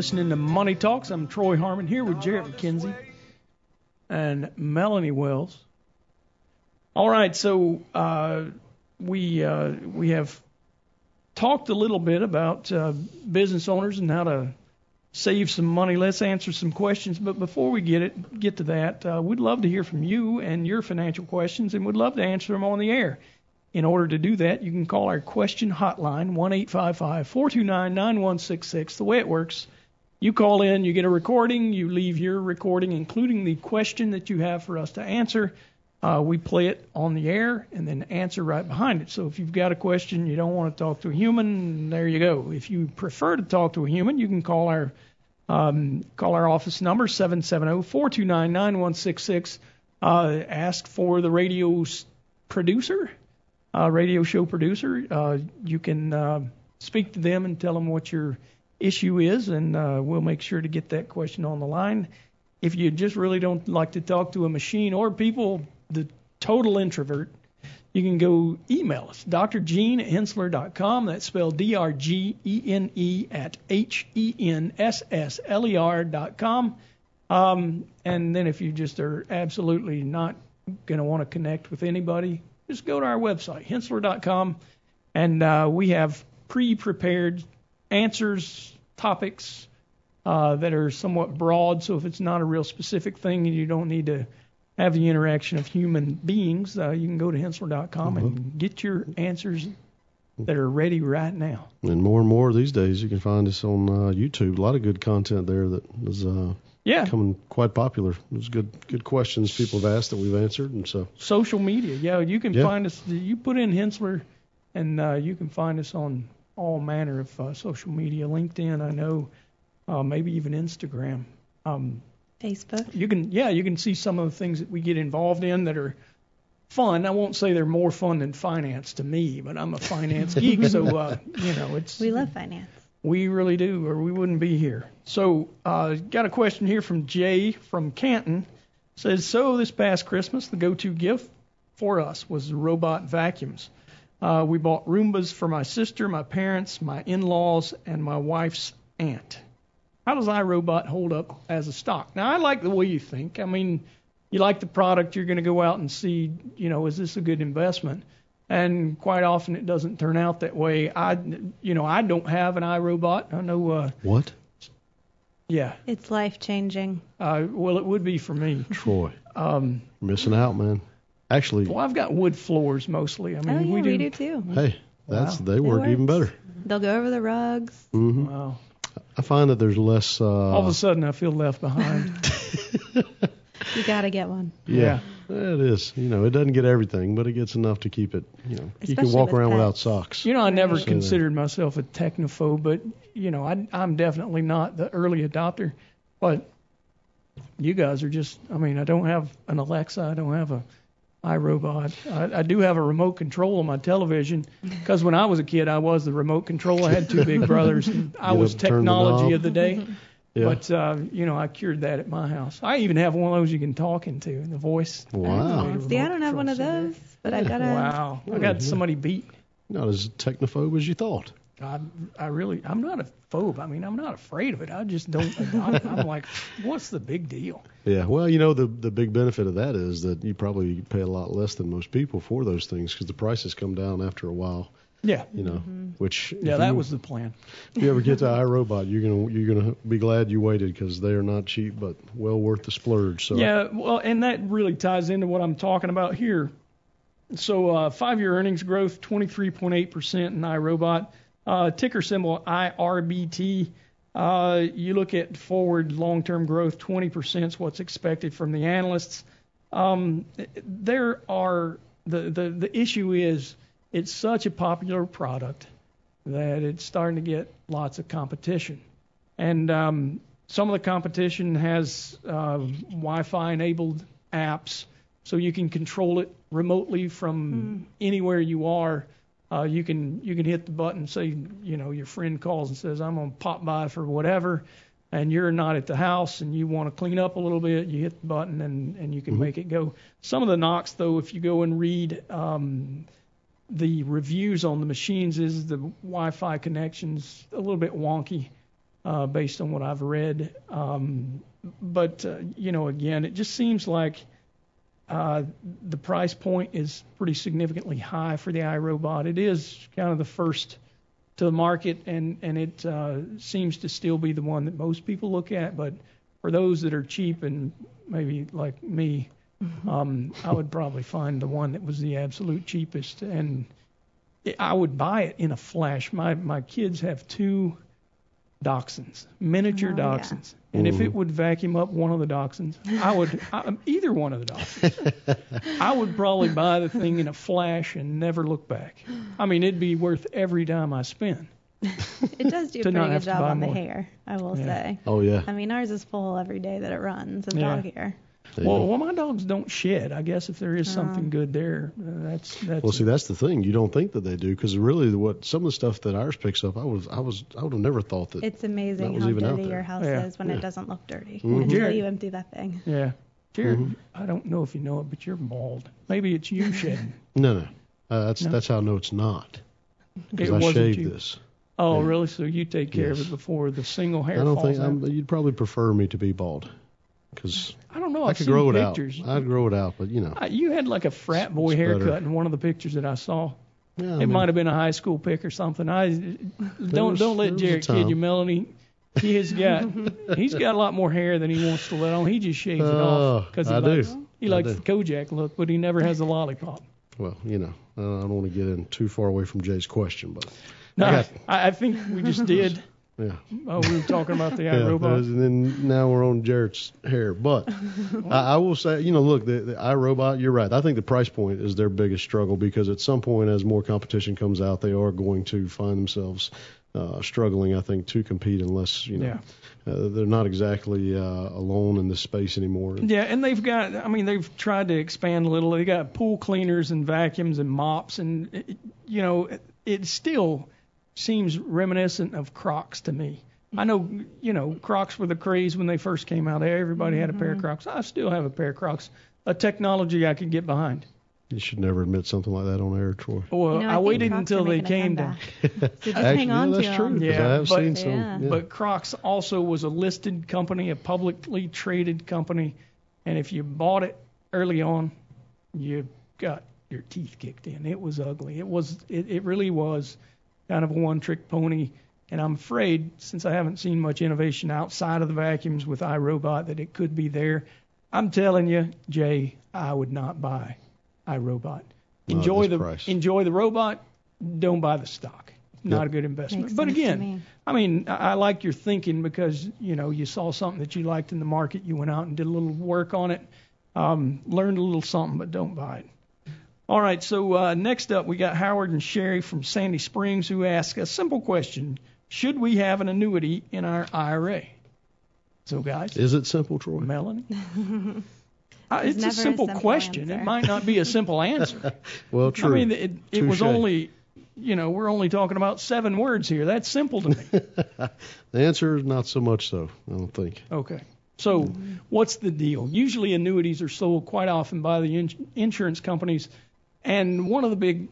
listening to Money Talks. I'm Troy Harmon here with Jarrett McKenzie and Melanie Wells. All right, so uh, we uh, we have talked a little bit about uh, business owners and how to save some money. Let's answer some questions. But before we get it get to that, uh, we'd love to hear from you and your financial questions, and we'd love to answer them on the air. In order to do that, you can call our question hotline, 1 855 429 9166. The way it works, you call in, you get a recording, you leave your recording, including the question that you have for us to answer. Uh, we play it on the air and then answer right behind it. So if you've got a question, you don't want to talk to a human, there you go. If you prefer to talk to a human, you can call our um, call our office number 770-429-9166. Uh, ask for the radio producer, uh, radio show producer. Uh, you can uh, speak to them and tell them what your issue is, and uh, we'll make sure to get that question on the line. If you just really don't like to talk to a machine or people, the total introvert, you can go email us, drgene at henssler.com. That's spelled D-R-G-E-N-E at H-E-N-S-S-L-E-R dot com. Um, and then if you just are absolutely not going to want to connect with anybody, just go to our website, henssler.com, and uh, we have pre-prepared answers, topics uh, that are somewhat broad. So if it's not a real specific thing and you don't need to have the interaction of human beings, uh, you can go to henssler.com and get your answers that are ready right now. And more and more these days, you can find us on uh, YouTube. A lot of good content there that is uh, Yeah, becoming quite popular. There's good good questions people have asked that we've answered, and so social media. Yeah, you can Yeah. find us. You put in Henssler, and uh, you can find us on all manner of uh, social media. LinkedIn, I know, uh, maybe even Instagram. Um, Facebook. you can, yeah, you can see some of the things that we get involved in that are fun. I won't say they're more fun than finance to me, but I'm a finance geek, so uh, you know it's We love finance. we really do, or we wouldn't be here. So, uh, got a question here from Jay from Canton. Says, so this past Christmas, the go-to gift for us was robot vacuums. Uh, we bought Roombas for my sister, my parents, my in-laws, and my wife's aunt. How does iRobot hold up as a stock? Now, I like the way you think. I mean, you like the product, you're going to go out and see, you know, is this a good investment? And quite often it doesn't turn out that way. I, you know, I don't have an iRobot. I know, uh, what? yeah. It's life changing. Uh, well, it would be for me. Troy, Um, you're missing out, man. Actually, well, I've got wood floors mostly. I mean, oh yeah, we we do. do, too. hey, that's Wow. they work even better. They'll go over the rugs. hmm Wow. I find that there's less. Uh, All of a sudden, I feel left behind. You gotta get one. yeah, it is. You know, it doesn't get everything, but it gets enough to keep it. You know, you can walk with around without socks. You know, I never Right. considered myself a technophobe, but you know, I, I'm definitely not the early adopter. But you guys are just. I mean, I don't have an Alexa. I don't have a iRobot. I, I do have a remote control on my television because when I was a kid, I was the remote control. I had two big brothers, and I was up, turn the technology of the day. Yeah. But uh, you know, I cured that at my house. I even have one of those you can talk into, the voice. wow, Made a Oh, See, I don't have one of those, but I got a. Wow, I got somebody beat. not as technophobe as you thought. I, I really, I'm not a phobe. I mean, I'm not afraid of it. I just don't. I'm, I'm like, what's the big deal? Yeah, well, you know the the big benefit of that is that you probably pay a lot less than most people for those things because the prices come down after a while. Yeah, You know, Mm-hmm. which yeah, that you, was the plan. If you ever get to iRobot, you're gonna you're gonna be glad you waited because they are not cheap, but well worth the splurge. So Yeah, well, and that really ties into what I'm talking about here. So, uh, five-year earnings growth, 23.8% in iRobot. Uh, ticker symbol IRBT. Uh, you look at forward long-term growth, 20% is what's expected from the analysts. Um, there are the, the the issue is it's such a popular product that it's starting to get lots of competition, and um, some of the competition has uh, Wi-Fi enabled apps, so you can control it remotely from anywhere you are. Uh, you can you can hit the button, say you know your friend calls and says I'm gonna pop by for whatever, and you're not at the house and you want to clean up a little bit, you hit the button and and you can make it go. Some of the knocks though, if you go and read um, the reviews on the machines is the Wi-Fi connections a little bit wonky, uh, based on what I've read. Um, but uh, you know, again, it just seems like uh, the price point is pretty significantly high for the iRobot. It is kind of the first to the market, and and it uh, seems to still be the one that most people look at. But for those that are cheap and maybe like me, um, I would probably find the one that was the absolute cheapest, and I would buy it in a flash. My my kids have two dachshunds, miniature Oh, yeah. dachshunds, and if Mhm. it would vacuum up one of the dachshunds, I would I, either one of the dachshunds. I would probably buy the thing in a flash and never look back. I mean, it'd be worth every dime I spend. It does do a pretty good job buy on the hair, I will Yeah. say. Oh yeah. I mean, ours is full every day that it runs of Yeah. dog hair. There you Well, well, my dogs don't shed. I guess if there is something Oh. good there, uh, that's that's. Well, see, that's the thing. You don't think that they do because really, what some of the stuff that ours picks up, I was, I was, I would have never thought that. It's That amazing was how even out dirty there. your house Yeah. is when Yeah. it doesn't look dirty Mhm. until Jarrett- you empty that thing. yeah. Jarrett, Mhm. I don't know if you know it, but you're bald. Maybe it's you shedding. no, no, uh, that's No? that's how I know it's not because it I wasn't shaved you. this. Oh, Yeah. really? So you take care of it before the single hair I don't falls think out? I'm, you'd probably prefer me to be bald because I don't know. I I've could seen grow it pictures. out. I'd grow it out, but you know, Uh, you had like a frat boy It's better. haircut in one of the pictures that I saw. yeah, I it mean, might have been a high school pic or something. I don't was- don't there let was a Jarrett kid time. you, Melanie. He has got he's got a lot more hair than he wants to let on. He just shaves it off Oh, because he I do. likes he I likes do. the Kojak look, but he never has a lollipop. Well, you know, I don't want to get in too far away from Jay's question, but No, I got- I, I think we just did. Yeah. Oh, we were talking about the Yeah, iRobot. and then now we're on Jarrett's hair. But I, I will say, you know, look, the, the iRobot, you're right. I think the price point is their biggest struggle because at some point, as more competition comes out, they are going to find themselves uh, struggling, I think, to compete unless, you know, Yeah. uh, they're not exactly uh, alone in this space anymore. Yeah, and they've got. I mean, they've tried to expand a little. They got pool cleaners and vacuums and mops, and you know, it, it still seems reminiscent of Crocs to me. I know, you know, Crocs were the craze when they first came out. Everybody had a pair of mm-hmm. Crocs. I still have a pair of Crocs. A technology I could get behind. You should never admit something like that on air, Troy. Well, You know, I, think waited Crocs until they came to. So just Actually, hang on yeah, to that's true. 'em. 'cause Yeah, I have but- seen some. Yeah. Yeah. But Crocs also was a listed company, a publicly traded company, and if you bought it early on, you got your teeth kicked in. It was ugly. It was. It, it really was kind of a one-trick pony. And I'm afraid, since I haven't seen much innovation outside of the vacuums with iRobot, that it could be there. I'm telling you, Jay, I would not buy iRobot. Enjoy the price. enjoy the robot. Don't buy the stock. Not Yep. a good investment. Makes but again, me. I mean, I I like your thinking because you know you saw something that you liked in the market, you went out and did a little work on it, um, learned a little something, but don't buy it. All right, so uh, next up we got Howard and Sherry from Sandy Springs who ask a simple question: Should we have an annuity in our IRA? So guys, Is it simple, Troy? Melanie, uh, it's a never a simple, simple question. It might not be a simple answer. Well, true. I mean, it, it was only, you know, we're only talking about seven words here. That's simple to me. the answer is not so much so. I don't think. Okay. So, what's the deal? Usually, annuities are sold quite often by the in- insurance companies, and one of the big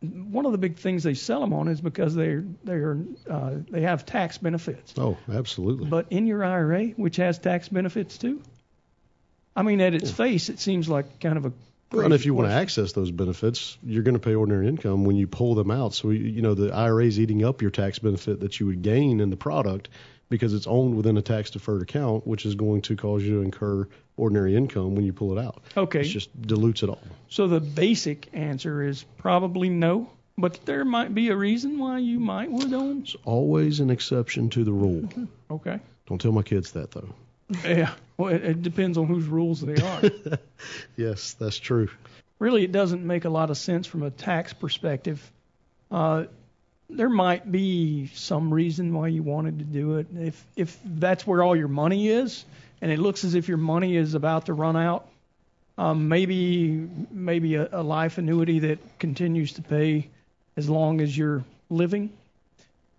one of the big things they sell them on is because they're they're uh, they have tax benefits. Oh, absolutely. But in your IRA, which has tax benefits too, I mean, at its face, it seems like kind of a Well, and if you want to access those benefits, you're going to pay ordinary income when you pull them out. So you you know the IRA is eating up your tax benefit that you would gain in the product because it's owned within a tax deferred account, which is going to cause you to incur ordinary income when you pull it out. Okay. It just dilutes it all. So the basic answer is probably no, but there might be a reason why you might would own. It's always an exception to the rule. Okay. Don't tell my kids that though. Yeah. Well, it, it depends on whose rules they are. Yes, that's true. really, it doesn't make a lot of sense from a tax perspective. Uh, there might be some reason why you wanted to do it. If if that's where all your money is, and it looks as if your money is about to run out, um, maybe maybe a, a life annuity that continues to pay as long as you're living.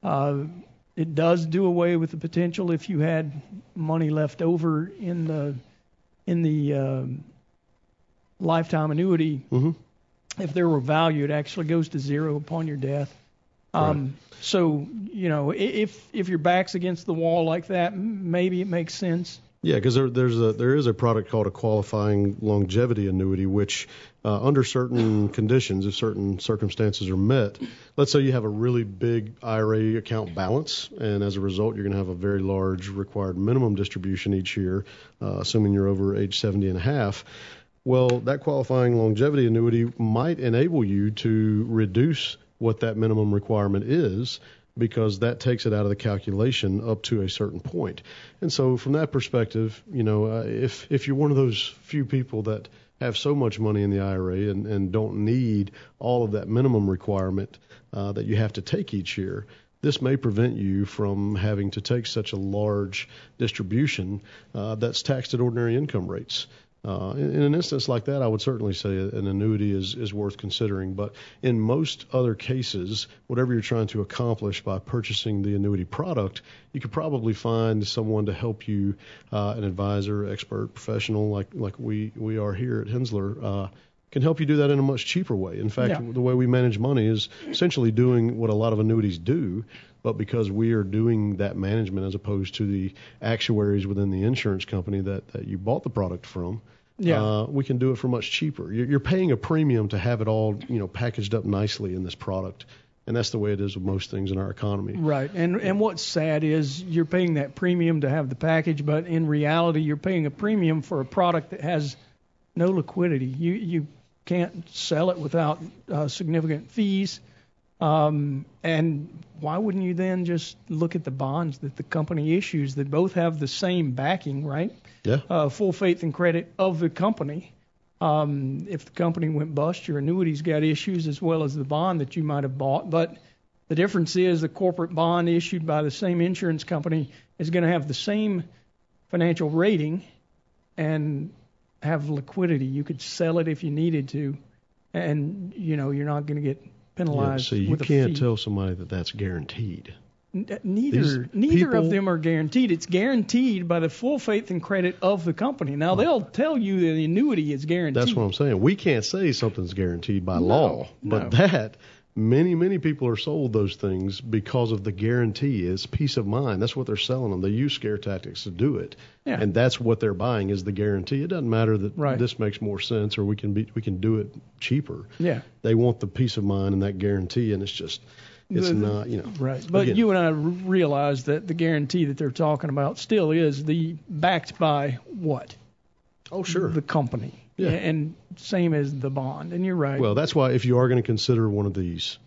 Uh, it does do away with the potential if you had money left over in the in the um, lifetime annuity Mhm. if there were value, it actually goes to zero upon your death. Um, So you know, if if your back's against the wall like that, maybe it makes sense. Yeah, because there, there's a there is a product called a qualifying longevity annuity, which uh, under certain conditions, if certain circumstances are met, let's say you have a really big IRA account balance, and as a result, you're going to have a very large required minimum distribution each year, uh, assuming you're over age 70 and a half. Well, that qualifying longevity annuity might enable you to reduce what that minimum requirement is because that takes it out of the calculation up to a certain point. And so, from that perspective, you know, uh, if if you're one of those few people that have so much money in the IRA and, and don't need all of that minimum requirement uh, that you have to take each year, this may prevent you from having to take such a large distribution uh, that's taxed at ordinary income rates. Uh, in, in an instance like that, I would certainly say an annuity is, is worth considering. But in most other cases, whatever you're trying to accomplish by purchasing the annuity product, you could probably find someone to help you, uh, an advisor, expert, professional like like we we are here at Henssler. Uh, can help you do that in a much cheaper way. In fact, Yeah. the way we manage money is essentially doing what a lot of annuities do, but because we are doing that management as opposed to the actuaries within the insurance company that, that you bought the product from, Yeah. uh, we can do it for much cheaper. You're, you're paying a premium to have it all, you know, packaged up nicely in this product, and that's the way it is with most things in our economy. Right. And and what's sad is you're paying that premium to have the package, but in reality you're paying a premium for a product that has no liquidity. You you can't sell it without uh, significant fees. Um, and why wouldn't you then just look at the bonds that the company issues that both have the same backing, right? Yeah. uh, full faith and credit of the company. Um, if the company went bust, your annuity's got issues as well as the bond that you might have bought. But the difference is the corporate bond issued by the same insurance company is going to have the same financial rating and have liquidity. You could sell it if you needed to, and you know you're not going to get penalized. Yeah, so you can't tell somebody that that's guaranteed. N- uh, Neither These neither people- of them are guaranteed. It's guaranteed by the full faith and credit of the company. Now they'll tell you that the annuity is guaranteed. That's what I'm saying. We can't say something's guaranteed by No, law, but no. that many many people are sold those things because of the guarantee. It's peace of mind. That's what they're selling them. They use scare tactics to do it, Yeah. and that's what they're buying is the guarantee. It doesn't matter that Right. this makes more sense or we can be we can do it cheaper. Yeah. They want the peace of mind and that guarantee, and it's just it's The- not you know Right. But Again. you and i realize that the guarantee that they're talking about still is the backed by what? oh sure The company. Yeah. And same as the bond. And you're right. Well, that's why if you are going to consider one of these,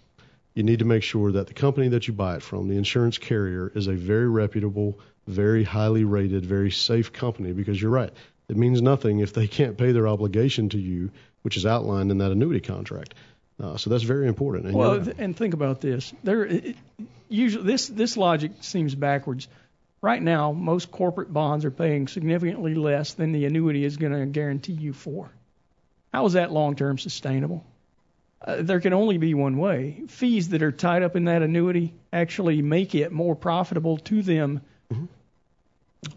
you need to make sure that the company that you buy it from, the insurance carrier, is a very reputable, very highly rated, very safe company because you're right. It means nothing if they can't pay their obligation to you, which is outlined in that annuity contract. Uh, so that's very important. And Well, right. and think about this. There, it, usually this this logic seems backwards. Right now, most corporate bonds are paying significantly less than the annuity is going to guarantee you for. How is that long term sustainable? Uh, there can only be one way. Fees that are tied up in that annuity actually make it more profitable to them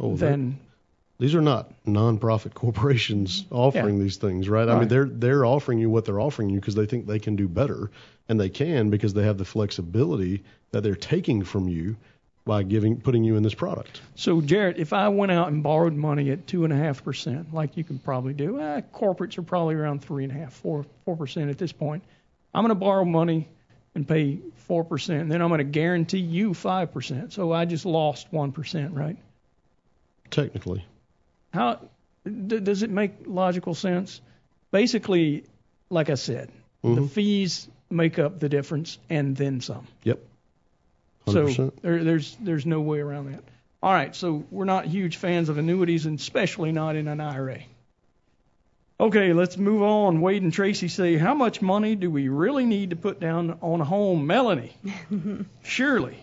oh, they're- than these are not nonprofit corporations offering these things, right? I mean, they're they're offering you what they're offering you because they think they can do better, and they can because they have the flexibility that they're taking from you by giving putting you in this product. So, Jarrett, if I went out and borrowed money at two and a half percent, like you can probably do, eh, corporates are probably around three and a half, four, four percent at this point. I'm going to borrow money and pay four percent, then I'm going to guarantee you five percent. So I just lost one percent, right? Technically, How d- does it make logical sense? Basically, like I said, the Mhm. fees make up the difference and then some. yep, So percent. there, there's there's no way around that. All right, so we're not huge fans of annuities, and especially not in an IRA. Okay, let's move on. Wade and Tracy say, how much money do we really need to put down on a home, Melanie? Surely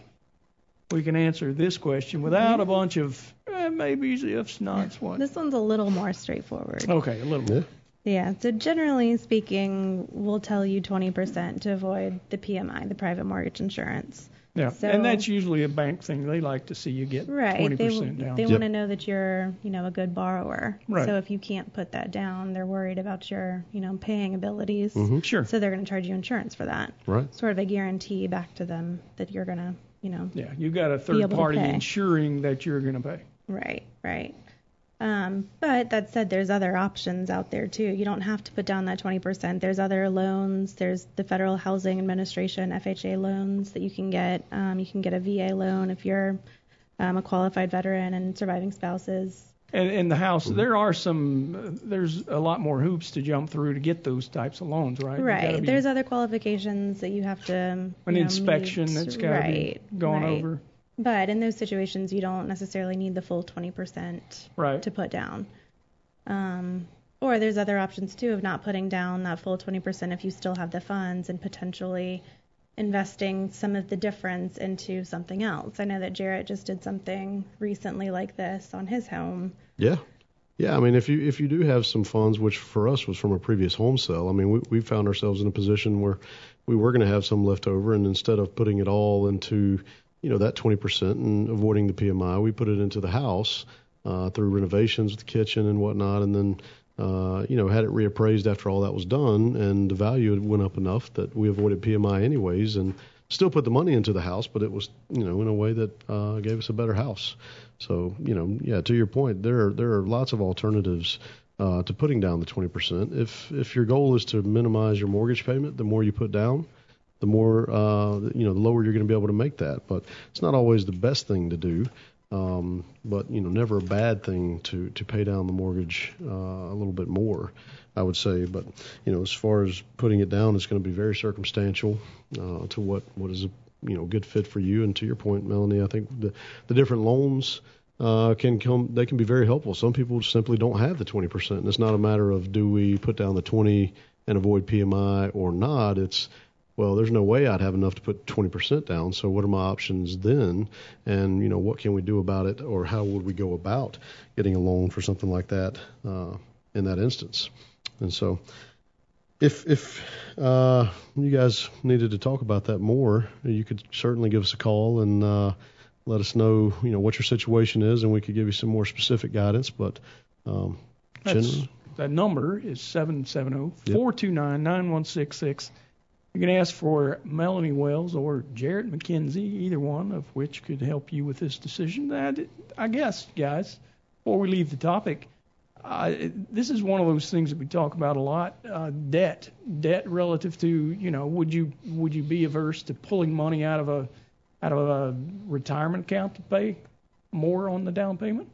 we can answer this question without a bunch of eh, maybes, ifs, nots, what? This one's a little more straightforward. Okay, a little Yeah. More. Yeah, so generally speaking, we'll tell you 20% to avoid the PMI, the private mortgage insurance. Yeah, So- and that's usually a bank thing. They like to see you get Right. 20% they down. they Yep. want to know that you're, you know, a good borrower. Right. So if you can't put that down, they're worried about your, you know, paying abilities. Mm-hmm. Sure. So they're going to charge you insurance for that. Right. Sort of a guarantee back to them that you're going to, you know, Yeah, You've got a third party insuring that you're going to pay. Right, right. Um, but that said, there's other options out there too. You don't have to put down that 20%. There's other loans. There's the Federal Housing Administration (FHA) loans that you can get. Um, you can get a VA loan if you're um, a qualified veteran and surviving spouses. And in the house, there are some. There's a lot more hoops to jump through to get those types of loans, right? Right. be- There's other qualifications that you have to. an you know, inspection meet. that's got to right, be gone right. over. But in those situations, you don't necessarily need the full 20% Right. to put down. Um, or there's other options too of not putting down that full 20% if you still have the funds and potentially investing some of the difference into something else. I know that Jarrett just did something recently like this on his home. Yeah. Yeah, I mean, if you if you do have some funds, which for us was from a previous home sale, I mean, we we found ourselves in a position where we were going to have some left over, and instead of putting it all into, you know, that 20% and avoiding the PMI, we put it into the house uh, through renovations with the kitchen and whatnot, and then, uh, you know, had it reappraised after all that was done, and the value went up enough that we avoided PMI anyways, and still put the money into the house, but it was, you know, in a way that uh, gave us a better house. So, you know, yeah, to your point, there are, there are lots of alternatives uh, to putting down the 20%. If if your goal is to minimize your mortgage payment, the more you put down, the more uh, you know, the lower you're going to be able to make that. But it's not always the best thing to do. Um, but you know, never a bad thing to to pay down the mortgage uh, a little bit more. I would say, but you know, as far as putting it down, it's going to be very circumstantial uh, to what what is a you know good fit for you. And to your point, Melanie, I think the the different loans uh, can come. They can be very helpful. Some people simply don't have the 20%, and it's not a matter of do we put down the 20 and avoid PMI or not. It's well, there's no way I'd have enough to put 20% down. So what are my options then? And you know, what can we do about it, or how would we go about getting a loan for something like that uh, in that instance? And so, if if uh, you guys needed to talk about that more, you could certainly give us a call and uh, let us know, you know, what your situation is, and we could give you some more specific guidance. But um, That's, generally, that number is 770-429-9166. You can ask for Melanie Wells or Jarrett McKenzie, either one of which could help you with this decision. I, I guess, guys, before we leave the topic, uh, this is one of those things that we talk about a lot. Uh, debt, debt relative to, you know, would you would you be averse to pulling money out of a out of a retirement account to pay more on the down payment?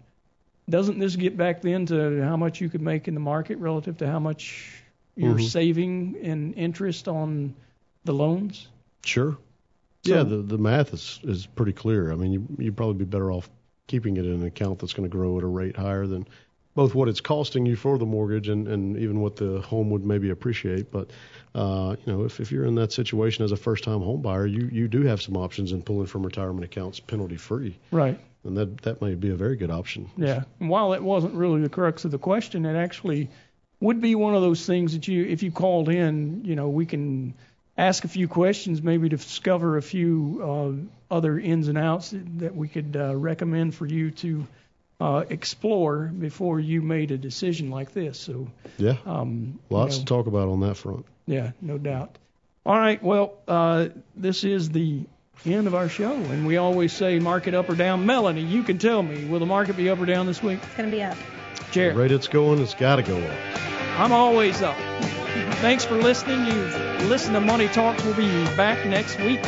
Doesn't this get back then to how much you could make in the market relative to how much you're Mhm. saving in interest on the loans? Sure. So- yeah, the the math is is pretty clear. I mean, you you'd probably be better off keeping it in an account that's going to grow at a rate higher than both what it's costing you for the mortgage and and even what the home would maybe appreciate. But uh, you know, if if you're in that situation as a first time home buyer, you you do have some options in pulling from retirement accounts penalty free, Right. and that that may be a very good option. Yeah. And while it wasn't really the crux of the question, it actually would be one of those things that you, if you called in, you know, we can ask a few questions, maybe to discover a few uh, other ins and outs that, that we could uh, recommend for you to uh, explore before you made a decision like this. So, Yeah, um, you lots know, to talk about on that front. yeah, no doubt. All right, well, uh, this is the end of our show, and we always say market up or down. Melanie, you can tell me, will the market be up or down this week? It's going to be up. Jarrett. The Jarrett, rate it's going, it's got to go up. I'm always up. Thanks for listening. You've listened to Money Talks. We'll be back next week.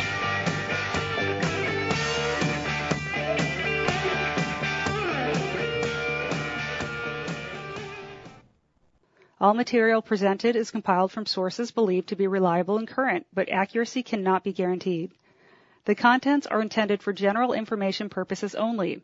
All material presented is compiled from sources believed to be reliable and current, but accuracy cannot be guaranteed. The contents are intended for general information purposes only.